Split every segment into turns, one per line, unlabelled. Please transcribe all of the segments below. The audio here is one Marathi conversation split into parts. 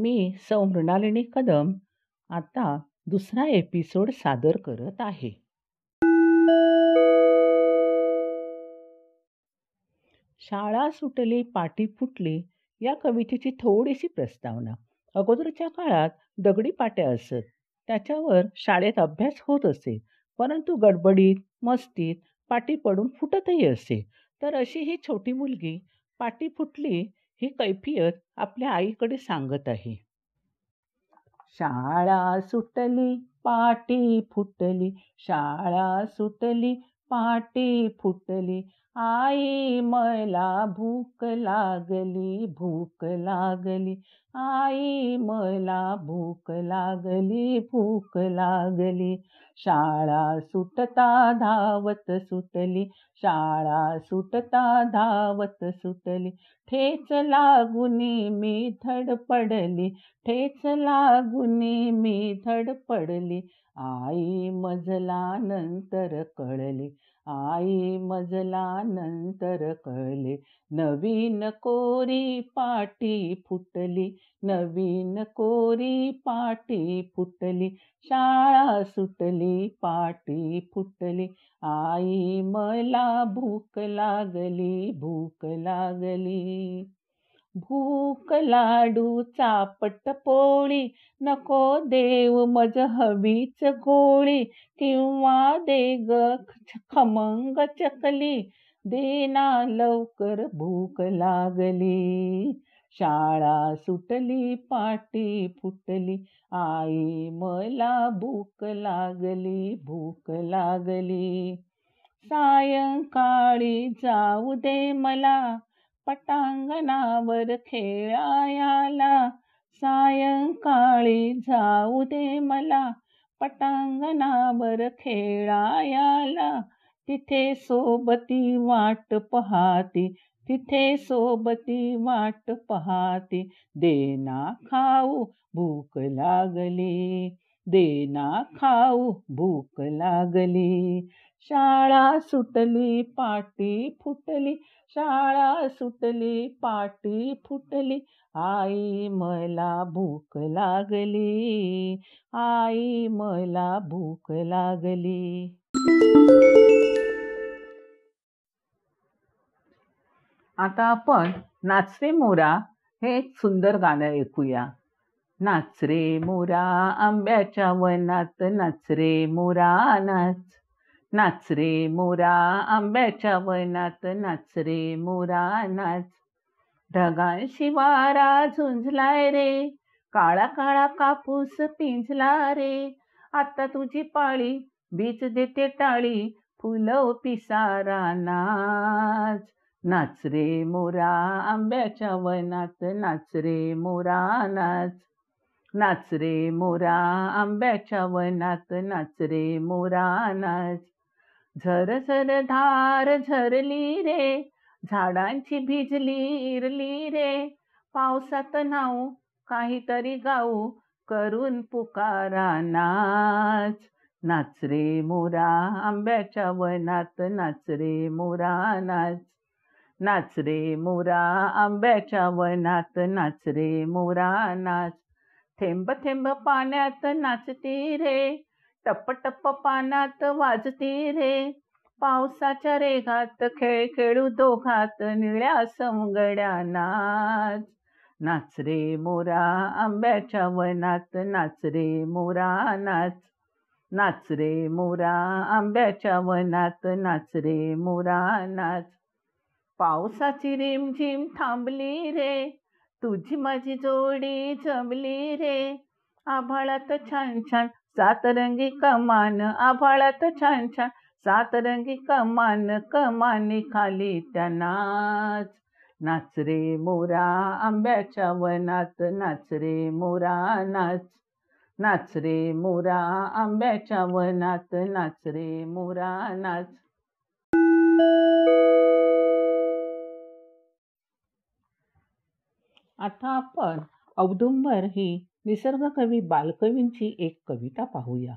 मी सौ मृणालिनी कदम आता दुसरा एपिसोड सादर करत आहे. शाळा सुटली पाटी फुटली या कवितेची थोडीशी प्रस्तावना. अगोदरच्या काळात दगडी पाट्या असत त्याच्यावर शाळेत अभ्यास होत असे परंतु गडबडीत मस्तीत पाटी पडून फुटतही असे. तर अशी ही छोटी मुलगी पाटी फुटली ही कैफियत आपल्या आईकडे सांगत आहे. शाळा सुटली पाटी फुटली. शाळा सुटली पाटी फुटली. आई मला भूक लागली भूक लागली. आई मला भूक लागली भूक लागली. शाळा सुटता धावत सुटली शाळा सुटता धावत सुटली. ठेच लागुनी मी धडपडली ठेच लागुनी मी धडपडली आई मजला नंतर कळली आई मजला नंतर कळले. नवीन कोरी पाटी फुटली. नवीन कोरी पाटी फुटली. शाळा सुटली पाटी फुटली. आई मला भूक लागली भूक लागली. भूक लाडू चापट पोळी नको देव मज हवीच गोळी किंवा दे ग खमंग चकली देना लवकर भूक लागली. शाळा सुटली पाटी फुटली आई मला भूक लागली भूक लागली. सायंकाळी जाऊ दे मला पटांगणावर खेळायाला सायंकाळी जाऊ दे मला. पटांगणावर खेळायाला तिथे सोबती वाट पहाती तिथे सोबती वाट पहाती. देना खाऊ भूक लागली. देना खाऊ भूक लागली. शाळा सुटली पाटी फुटली. शाळा सुटली पाटी फुटली. आई मला भूक लागली. आई मला भूक लागली. आता आपण नाचरे मोरा हे एक सुंदर गाणं ऐकूया. नाचरे मोरा आंब्याच्या वनात नाचरे मोरा नाच. नाच रे मोरा आंब्याच्या वनात नाचरे मोरा नाच. ढगां शिवारा झुंजलाय रे काळा काळा कापूस पिंजला रे. आता तुझी पाळी बीच देते टाळी फुलव पिसारा नाच. नाच रे मोरा आंब्याच्या वनात नाच रे मोरा नाच. नाच रे मोरा आंब्याच्या वनात नाच रे मोरा नाच. झर झर धार झरली रे झाडांची भिजली इरली रे. पावसात नाऊ काहीतरी गाऊ करून पुकारा नाच नाच रे मोरा आंब्याच्या वनात नाच रे मोरा नाच नाच रे मोरा आंब्याच्या वनात नाच रे मोरा नाच थेंब थेंब पाण्यात नाचती रे टप्प टप्प पाण्यात वाजते रे. पावसाच्या रेघात खेळ खेळू दोघात निळ्या समगड्या नाच. नाच रे मोरा आंब्याच्या वनात नाच रे मोरा नाच. नाच रे मोरा आंब्याच्या वनात नाच रे मोरा नाच. पावसाची रिमझिम थांबली रे. तुझी माझी जोडी जमली रे. आभाळात छान छान सातरंगी कमान आभाळात छान छान. सातरंगी कमान कमानी खाली त्या नाच. नाच रे मोरा आंब्याच्या वनात नाच रे मोरा नाच. नाच रे मोरा आंब्याच्या वनात नाच रे मोरा नाच. आता आपण औदुंबर ही निसर्ग कवी बालकवींची एक कविता पाहूया.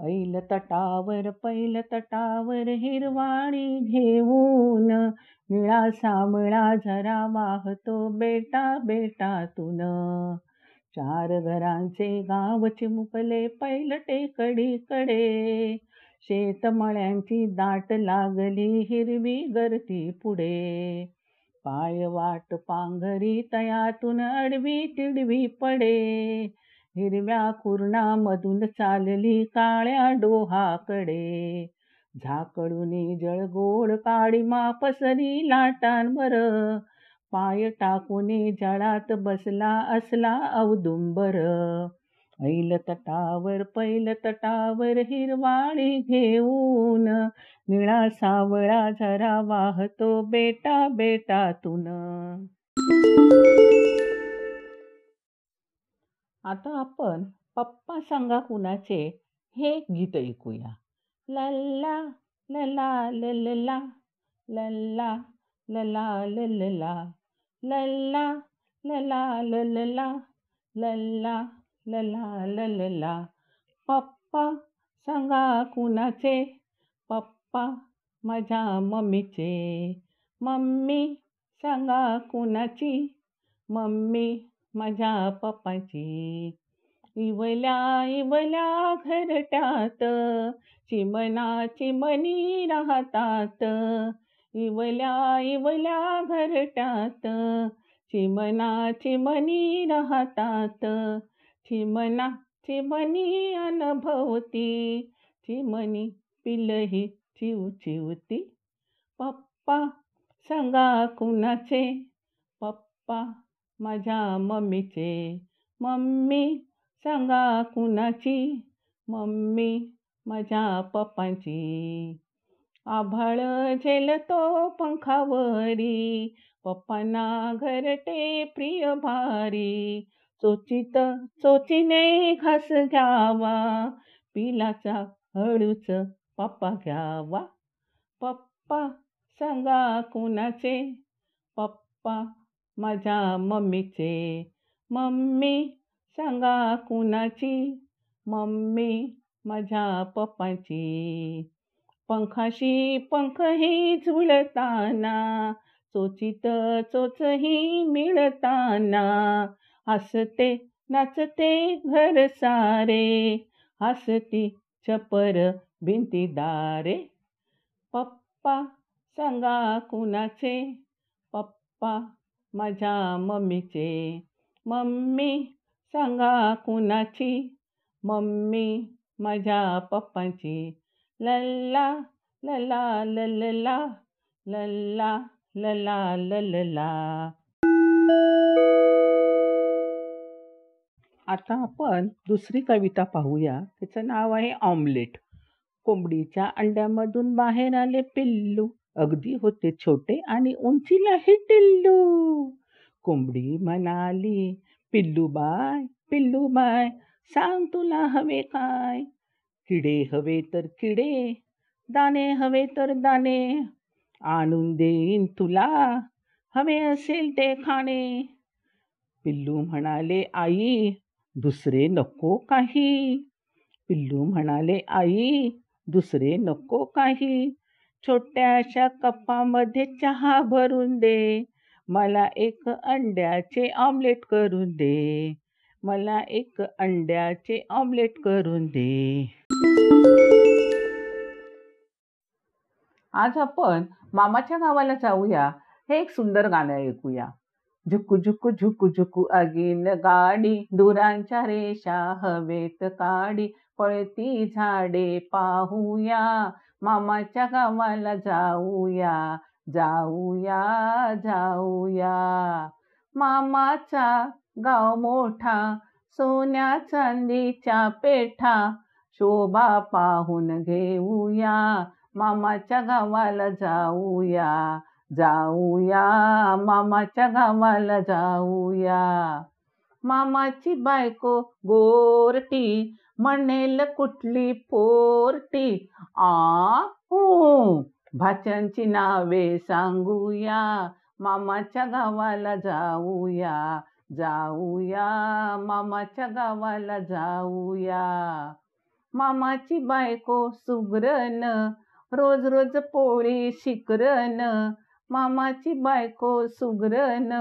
ऐल तटावर पैल तटावर हिरवाणी घेऊन निळा सावळा झरा वाहतो बेटा बेटातून. चार घरांचे गाव चिमुकले पैल टेकडीकडे. शेतमळ्यांची दाट लागली हिरवी गर्दी पुढे. पाय वाट पांघरी तयातून अडवी तिडवी पडे. हिरव्या कुरणामधून चालली काळ्या डोहाकडे. झाकडून जळगोड काळी मापसरी लाटांवर. पाय टाकूनी जळात बसला असला औदुंबर. ऐल तटावर पैल तटावर हिरवाळी घेऊन निळा सावळा झरा वाहतो बेटा बेटातून आता आपण पप्पा सांगा कुणाचे हे गीत ऐकूया लल्ला लला लल्ला लल्ला लला लल्ला लल्ला लला लल्ला लल्ला लला ललला पप्पा सांगा कुणाचे पप्पा माझ्या मम्मीचे. मम्मी सांगा कुणाची? मम्मी माझ्या पप्पाची. इवल्या इवल्या घरट्यात चिमना चिमणी राहतात. इवल्या इवल्या घरट्यात चिमना चिमणी राहतात. चिमना चिमणी अनुभवती. चिमणी पिलही चिव चिवती पप्पा सांगा कुणाचे? पप्पा माझ्या मम्मीचे. मम्मी सांगा कुणाची? मम्मी माझ्या पप्पांची. आभाळ झेलतो पंखावरी. पप्पांना घरटे प्रिय भारी. चोचित चोचीने घास घ्यावा. पिलाचा हळूच पप्पा घ्यावा. पप्पा सांगा कुणाचे? पप्पा माझ्या मम्मीचे. मम्मी सांगा कुणाची? मम्मी माझ्या पप्पाची. पंखाशी पंखही झुळताना चोचित चोचही मिळताना हसते नाचते घर सारे हसती चपर भिंतीदारे पप्पा सांगा कुणाचे? पप्पा माझ्या मम्मीचे. मम्मी सांगा कुणाची? मम्मी माझ्या पप्पांची. लल्ला लला ललला लल्ला लला लल्ला. आता आपण दुसरी कविता पाहूया. तिचं नाव आहे ऑमलेट. कोंबडीच्या अंड्यामधून बाहेर आले पिल्लू. अगदी होते छोटे आणि उंचीलाही टिल्लू. कोंबडी म्हणाली पिल्लू बाय पिल्लू बाय सांग तुला हवे काय? किडे हवे तर किडे दाणे हवे तर दाणे. आणून देईन तुला हवे असेल ते खाणे. पिल्लू म्हणाले आई दुसरे नको काही. पिल्लू म्हणाले आई दुसरे नको काही. छोट्याशा कपामध्ये चहा भरून दे. मला एक अंड्याचे ऑमलेट करून दे. मला एक अंड्याचे ऑमलेट करून दे. आज आपण मामाच्या गावाला जाऊया. हे एक सुंदर गाणं ऐकूया. झुकू झुकू झुकू झुकू अगीन गाडी. दुरांच्या रेषा हवेत काडी. पळती झाडे पाहूया. मामाच्या गावाला जाऊया जाऊया जाऊया. मामाचा गाव मोठा सोन्या चांदीच्या पेठा शोभा पाहून घेऊया. मामाच्या गावाला जाऊया जाऊया. मामाच्या गावाला जाऊया. मामाची बायको गोरटी म्हणेल कुठली पोरटी? आ हो भाच्यांची नावे सांगूया मामाच्या गावाला जाऊया जाऊया मामाच्या गावाला जाऊया. मामाची बायको सुगरण रोज रोज पोळी शिकरण. मामाची बायको सुगरण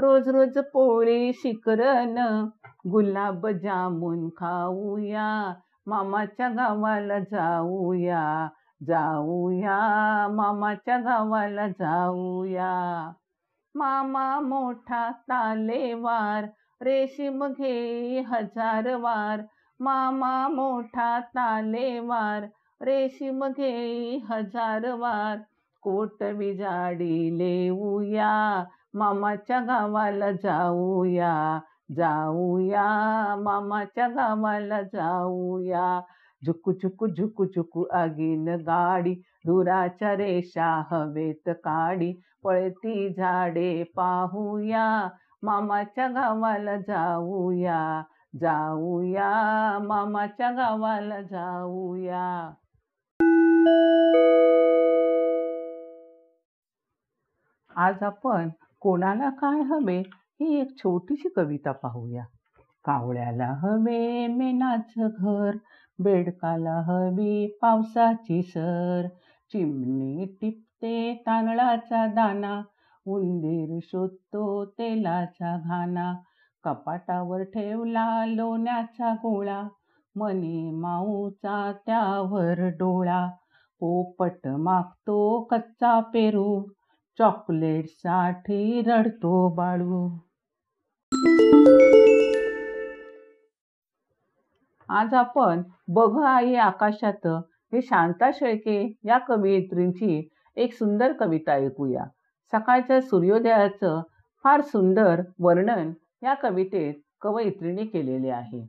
रोज रोज पोळी शिकरण गुलाब जामुन खाऊया मामाच्या गावाला जाऊया जाऊया मामाच्या गावाला जाऊया. मामा मोठा तालेवार रेशीम घे हजार वार. मामा मोठा तालेवार रेशीम घे हजार वार. कोट विजाडी लेऊया मामाच्या गावाला जाऊया जाऊया. मामाच्या गावाला जाऊया. झुकू झुकू झुकू झुकू आगीन गाडी धुराच्या रेषा हवेत काडी. पळती झाडे पाहूया. मामाच्या गावाला जाऊया जाऊया. मामाच्या गावाला जाऊया. आज आपण कोणाला काय हवे ही एक छोटीशी कविता पाहूया. कावळ्याला हवे मेनाचं घर बेडकाला हवी पावसाची सर. चिमणी टिपते तांदळाचा दाना उंदीर शोधतो तेलाचा घाना. कपाटावर ठेवला लोण्याचा गोळा मनी माऊचा त्यावर डोळा. पोपट मागतो कच्चा पेरू चॉकलेटसाठी रडतो बाळू. आज आपण बघ आई आकाशात हे शांता शेळके या कवयित्रींची एक सुंदर कविता ऐकूया. सकाळच्या सूर्योदयाचं फार सुंदर वर्णन या कवितेत कवयित्रीने केलेले आहे.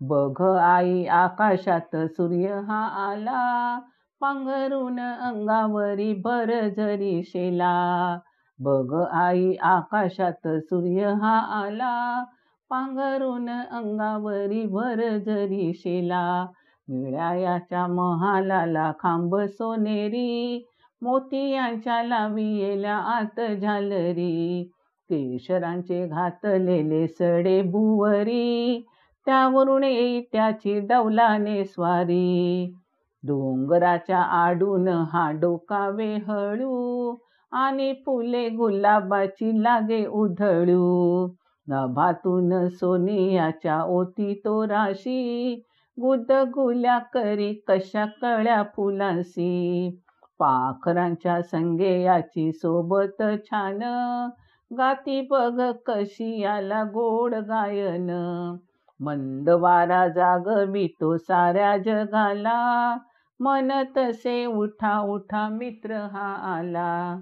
बघ आई आकाशात सूर्य हा आला. पांघरून अंगावरी भर जरी शेला. बघ आई आकाशात सूर्य हा आला. पांघरून अंगावरी भर जरी शेला. निळ्याच्या महालाला खांब सोनेरी. मोतियांच्या लावियेला आत झालरी. केशरांचे घातलेले सडे भुवरी. त्यावरून येई त्याची डौलाने स्वारी. डोंगराच्या आडून हा डोकावे हळू आणि फुले गुलाबाची लागे उधळू. नभातून सोनियाच्या ओती तो राशी गुदगुल्या करी कशा कळ्या फुलासी पाखरांच्या संगेयाची सोबत छान गाती बघ कशी याला गोड गायन. मंदवारा जागवितो साऱ्या जगाला मन तसे उठा उठा मित्र हा आला.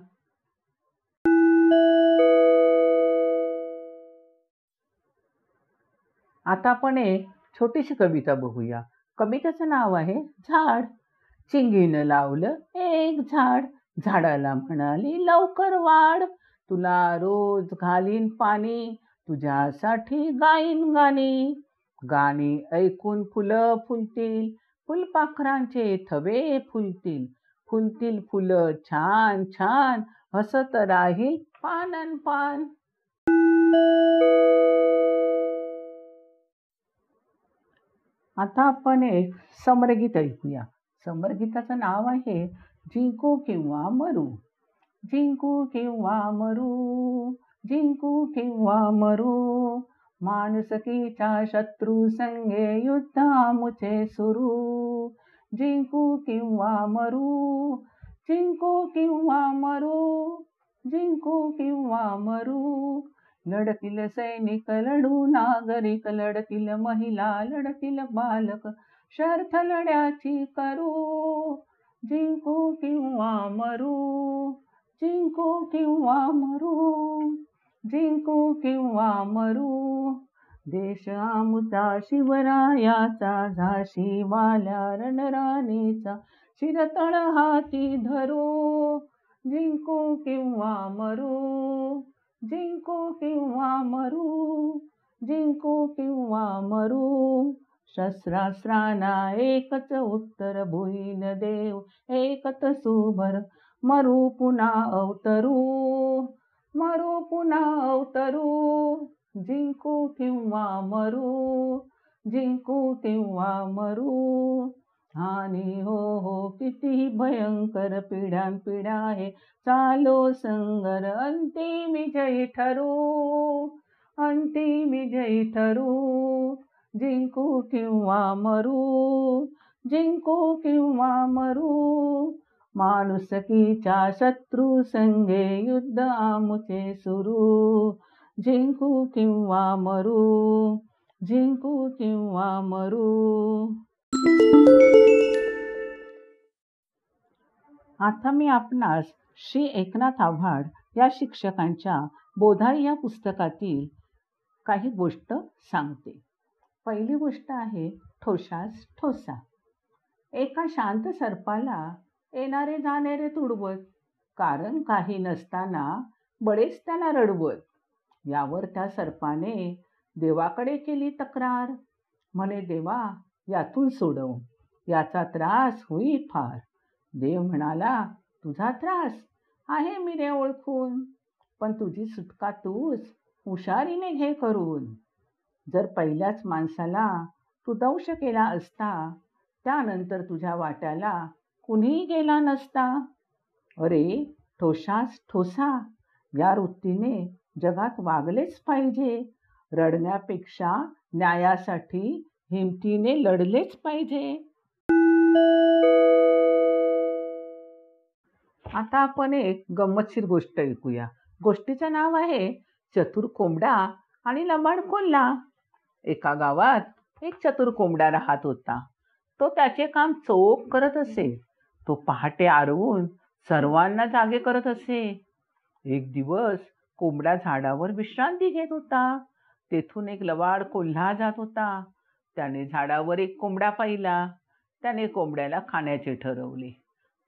आता आपण एक छोटीशी कविता बघूया. कवितेचं नाव आहे झाड. चिंगीनं लावलं एक झाड. झाडाला म्हणाली लवकर वाढ. तुला रोज घालीन पाणी. तुझ्यासाठी गाईन गाणी. गाणी ऐकून फुलं फुलतील. फुलपाखरांचे थवे फुलतील. फुलतील फुलं छान छान हसत राहील पानन पान. आता आपण एक समरगीत ऐकूया. समरगीताचं नाव आहे जिंकू किंवा मरू. जिंकू किंवा मरू जिंकू किंवा मरू. माणुसकीच्या शत्रू संगे युद्धा आमुचे सुरू. जिंकू किंवा मरू जिंकू किंवा मरू जिंकू किंवा मरू. लढतील सैनिक लढू नागरिक लढतील महिला लढतील बालक शर्थ लढ्याची करू. जिंकू किंवा मरू जिंकू किंवा मरू. जिंकू किंवा मरू. देश आमुचा शिवरायाचा झाशी वाल्या रणराणीचा शिरतळ हाती धरू. जिंकू किंवा मरू जिंकू किंवा मरू. जिंकू किंवा मरू शस्त्रास्त्रांना एकच उत्तर भुईन देव एकच सुभर. मरू पुन्हा अवतरू. मरू पुन्हा अवतरू जिंकू किंवा मरू जिंकू किंवा मरू. आणि हो हो किती भयंकर पिढ्यान पिढ्या आहे. चालो संगर अंतिम विजयी ठरू. अंतिम विजयी ठरू. जिंकू किंवा मरू जिंकू किंवा मरू. माणुसकीच्या शत्रू संगे युद्ध आमुचे सुरू. जिंकू किंवा मरू जिंकू किंवा मरू. आता मी आपणास श्री एकनाथ आव्हाड या शिक्षकांच्या बोधाई या पुस्तकातील काही गोष्ट सांगते. पहिली गोष्ट आहे ठोशास ठोसा. एका शांत सर्पाला येणारे जाणारे तुडवत. कारण काही नसताना बळेच त्याला रडवत. यावर त्या सर्पाने देवाकडे केली तक्रार. म्हणे देवा यातून सोडव. याचा त्रास होई फार. देव म्हणाला तुझा त्रास आहे मी रे ओळखून. पण तुझी सुटका तूच हुशारीने घे करून. जर पहिल्याच माणसाला तू दंश केला असता त्यानंतर तुझ्या वाट्याला कुणीही गेला नसता. अरे ठोसास ठोसा या वृत्तीने जगात वागलेच पाहिजे. रडण्यापेक्षा न्यायासाठी हिमतीने लढलेच पाहिजे. आता आपण एक गंमतशीर गोष्ट ऐकूया. गोष्टीचं नाव आहे चतुर कोंबडा आणि लबाड कोल्हा. एका गावात एक चतुर कोंबडा राहत होता. तो त्याचे काम चोख करत असे. तो पहाटे आरवून सर्वांना जागे करत असे. एक दिवस कोंबडा झाडावर विश्रांती घेत होता. तेथून एक लवाड कोल्हा जात होता. त्याने झाडावर एक कोंबडा पाहिला. त्याने कोंबड्याला खाण्याचे ठरवले.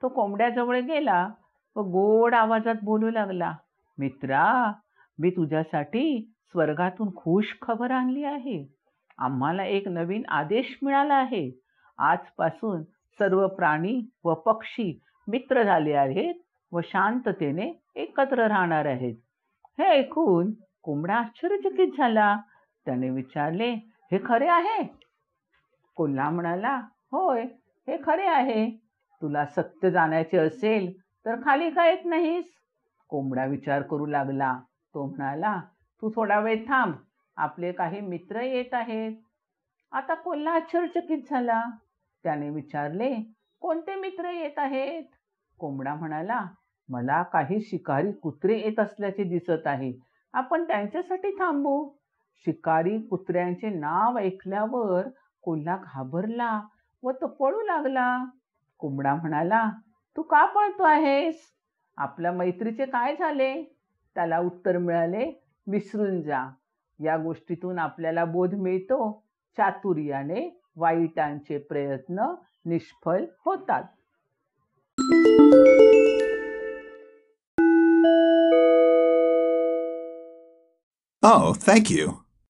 तो कोंबड्याजवळ गेला व गोड आवाजात बोलू लागला मित्रा मी तुझ्यासाठी स्वर्गातून खुश खबर आणली आहे. आम्हाला एक नवीन आदेश मिळाला आहे. आजपासून सर्व प्राणी व पक्षी मित्र झाले आहेत व शांततेने एकत्र राहणार आहेत. हे ऐकून कोंबडा आश्चर्यचकित झाला. त्याने विचारले हे खरे आहे? कोल्हा म्हणाला होय हे खरे आहे. तुला सत्य जाण्याचे असेल तर खाली का येत नाहीस? कोंबडा विचार करू लागला. तो म्हणाला तू थोडा वेळ थांब आपले काही मित्र येत आहेत. आता कोल्हा आश्चर्यचकित झाला. त्याने विचारले कोणते मित्र येत आहेत? कोंबडा म्हणाला मला काही शिकारी कुत्रे येत असल्याचे दिसत आहे. आपण त्यांच्यासाठी थांबू. शिकारी कुत्र्यांचे नाव ऐकल्यावर कोल्हा घाबरला व तो पळू लागला. कोंबडा म्हणाला तू का पळतो आहेस? आपल्या मैत्रीचे काय झाले? त्याला उत्तर मिळाले विसरून जा. या गोष्टीतून आपल्याला बोध मिळतो. चातुर्याने वाईटांचे प्रयत्न निष्फळ होतात
Oh, thank you.